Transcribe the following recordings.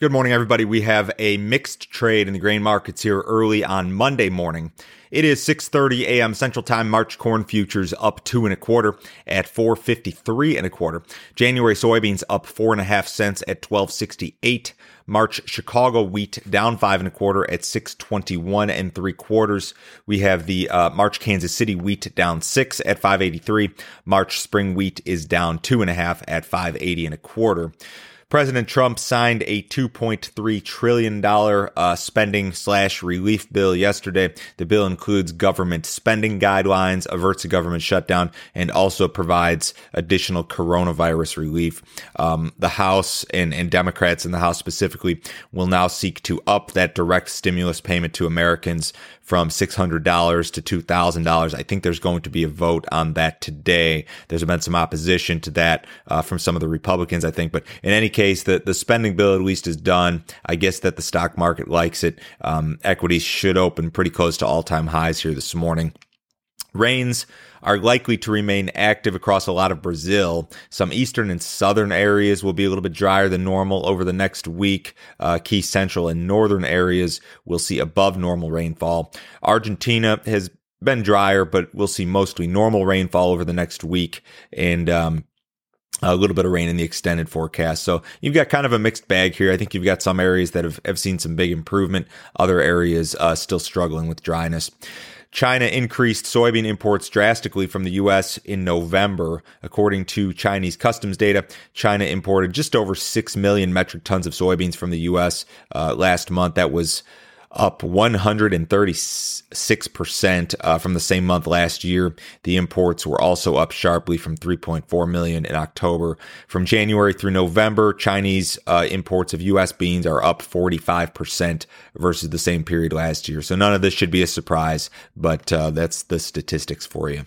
Good morning, everybody. We have a mixed trade in the grain markets here early on Monday morning. It is 6:30 a.m. Central Time. March corn futures up two and a quarter at 453 and a quarter. January soybeans up four and a half cents at 1268. March Chicago wheat down five and a quarter at 621 and three quarters. We have the uh, March Kansas City wheat down six at 583. March spring wheat is down two and a half at 580 and a quarter. President Trump signed a $2.3 trillion uh, spending slash relief bill yesterday. The bill includes government spending guidelines, averts a government shutdown, and also provides additional coronavirus relief. Um, the House and, and Democrats in the House specifically will now seek to up that direct stimulus payment to Americans from $600 to $2,000. I think there's going to be a vote on that today. There's been some opposition to that uh, from some of the Republicans, I think. But in any case, the, the spending bill at least is done. I guess that the stock market likes it. Um, equities should open pretty close to all time highs here this morning. Rains are likely to remain active across a lot of Brazil. Some eastern and southern areas will be a little bit drier than normal over the next week. Uh, key central and northern areas will see above normal rainfall. Argentina has been drier, but we'll see mostly normal rainfall over the next week. And, um, a little bit of rain in the extended forecast. So you've got kind of a mixed bag here. I think you've got some areas that have, have seen some big improvement, other areas uh, still struggling with dryness. China increased soybean imports drastically from the U.S. in November. According to Chinese customs data, China imported just over 6 million metric tons of soybeans from the U.S. Uh, last month. That was up 136% uh, from the same month last year. The imports were also up sharply from 3.4 million in October. From January through November, Chinese uh, imports of U.S. beans are up 45% versus the same period last year. So none of this should be a surprise, but uh, that's the statistics for you.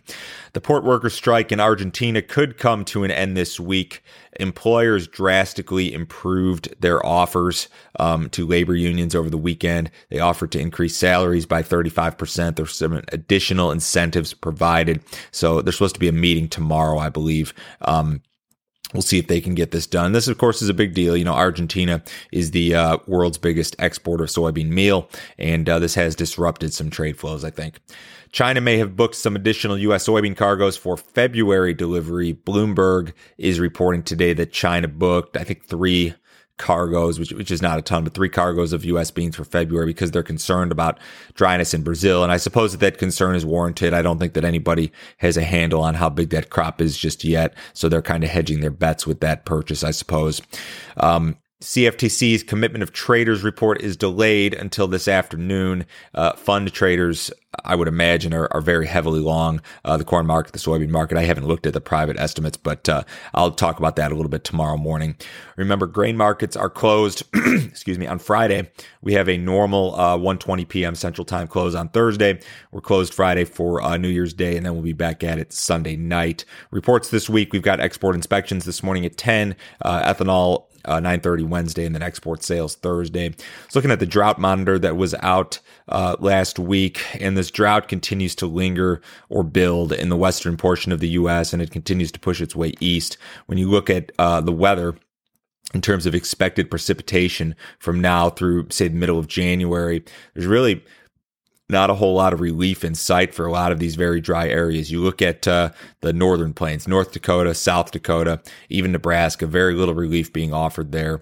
The port workers strike in Argentina could come to an end this week. Employers drastically improved their offers um, to labor unions over the weekend. They offered to increase salaries by 35%. There's some additional incentives provided. So there's supposed to be a meeting tomorrow, I believe. Um, We'll see if they can get this done. This, of course, is a big deal. You know, Argentina is the uh, world's biggest exporter of soybean meal, and uh, this has disrupted some trade flows, I think. China may have booked some additional U.S. soybean cargoes for February delivery. Bloomberg is reporting today that China booked, I think, three cargoes, which, which is not a ton, but three cargoes of U.S. beans for February because they're concerned about dryness in Brazil. And I suppose that that concern is warranted. I don't think that anybody has a handle on how big that crop is just yet. So they're kind of hedging their bets with that purchase, I suppose. Um, CFTC's commitment of traders report is delayed until this afternoon. Uh, fund traders, I would imagine, are, are very heavily long uh, the corn market, the soybean market. I haven't looked at the private estimates, but uh, I'll talk about that a little bit tomorrow morning. Remember, grain markets are closed. excuse me. On Friday, we have a normal uh, 1:20 p.m. Central Time close. On Thursday, we're closed Friday for uh, New Year's Day, and then we'll be back at it Sunday night. Reports this week: we've got export inspections this morning at 10. Uh, ethanol uh, 9:30 Wednesday, and then export sales Thursday. Looking at the drought monitor that was out uh, last week, and this drought continues to linger or build in the western portion of the U.S. and it continues to push its way east. When you look at uh, the weather in terms of expected precipitation from now through say the middle of January, there's really not a whole lot of relief in sight for a lot of these very dry areas. You look at uh, the northern plains, North Dakota, South Dakota, even Nebraska, very little relief being offered there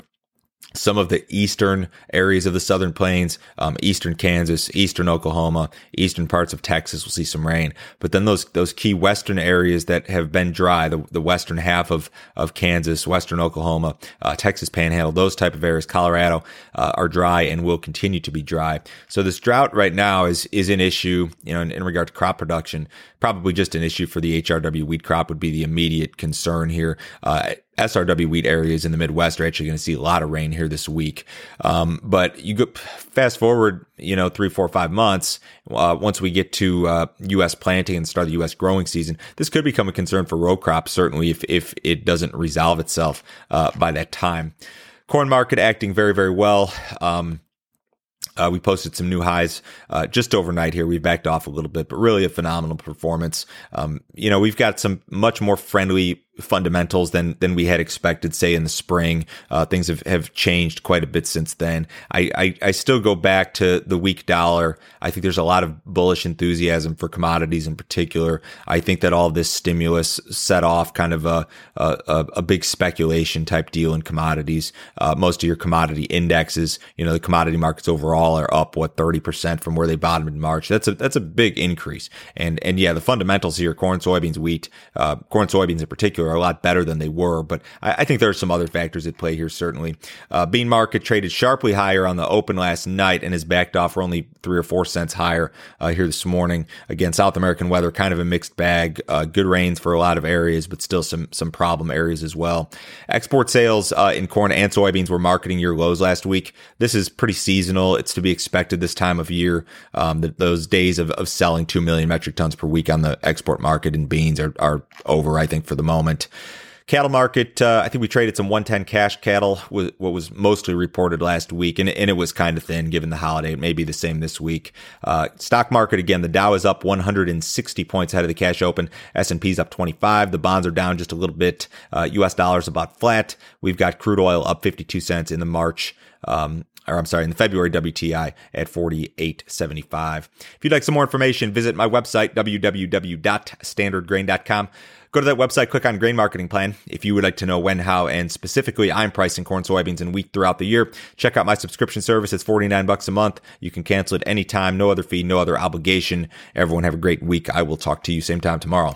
some of the eastern areas of the southern plains, um, eastern Kansas, eastern Oklahoma, eastern parts of Texas will see some rain. But then those those key western areas that have been dry, the, the western half of of Kansas, western Oklahoma, uh, Texas Panhandle, those type of areas, Colorado, uh, are dry and will continue to be dry. So this drought right now is is an issue, you know, in, in regard to crop production. Probably just an issue for the HRW wheat crop would be the immediate concern here. Uh, SRW wheat areas in the Midwest are actually going to see a lot of rain here this week. Um, but you go fast forward, you know, three, four, five months. Uh, once we get to uh, U.S. planting and start the U.S. growing season, this could become a concern for row crops. Certainly, if if it doesn't resolve itself uh, by that time. Corn market acting very, very well. Um, uh, we posted some new highs uh, just overnight here. We've backed off a little bit, but really a phenomenal performance. Um, you know, we've got some much more friendly fundamentals than than we had expected. Say in the spring, uh, things have, have changed quite a bit since then. I, I, I still go back to the weak dollar. I think there's a lot of bullish enthusiasm for commodities in particular. I think that all this stimulus set off kind of a a, a big speculation type deal in commodities. Uh, most of your commodity indexes, you know, the commodity markets overall are up what thirty percent from where they bottomed in March. That's a that's a big increase. And and yeah, the fundamentals here: corn, soybeans, wheat, uh, corn, soybeans in particular are a lot better than they were. But I, I think there are some other factors at play here, certainly. Uh, bean market traded sharply higher on the open last night and has backed off for only three or four cents higher uh, here this morning. Again, South American weather, kind of a mixed bag. Uh, good rains for a lot of areas, but still some, some problem areas as well. Export sales uh, in corn and soybeans were marketing year lows last week. This is pretty seasonal. It's to be expected this time of year. Um, the, those days of, of selling 2 million metric tons per week on the export market in beans are, are over, I think, for the moment. Cattle market, uh, I think we traded some 110 cash cattle, what was mostly reported last week, and, and it was kind of thin given the holiday. It may be the same this week. Uh, stock market, again, the Dow is up 160 points ahead of the cash open. S&P's up 25. The bonds are down just a little bit. Uh, U.S. dollars about flat. We've got crude oil up 52 cents in the March um, or I'm sorry, in the February WTI at 48.75. If you'd like some more information, visit my website, www.standardgrain.com. Go to that website, click on grain marketing plan. If you would like to know when, how, and specifically I'm pricing corn, soybeans, and wheat throughout the year, check out my subscription service. It's 49 bucks a month. You can cancel it anytime, no other fee, no other obligation. Everyone have a great week. I will talk to you same time tomorrow.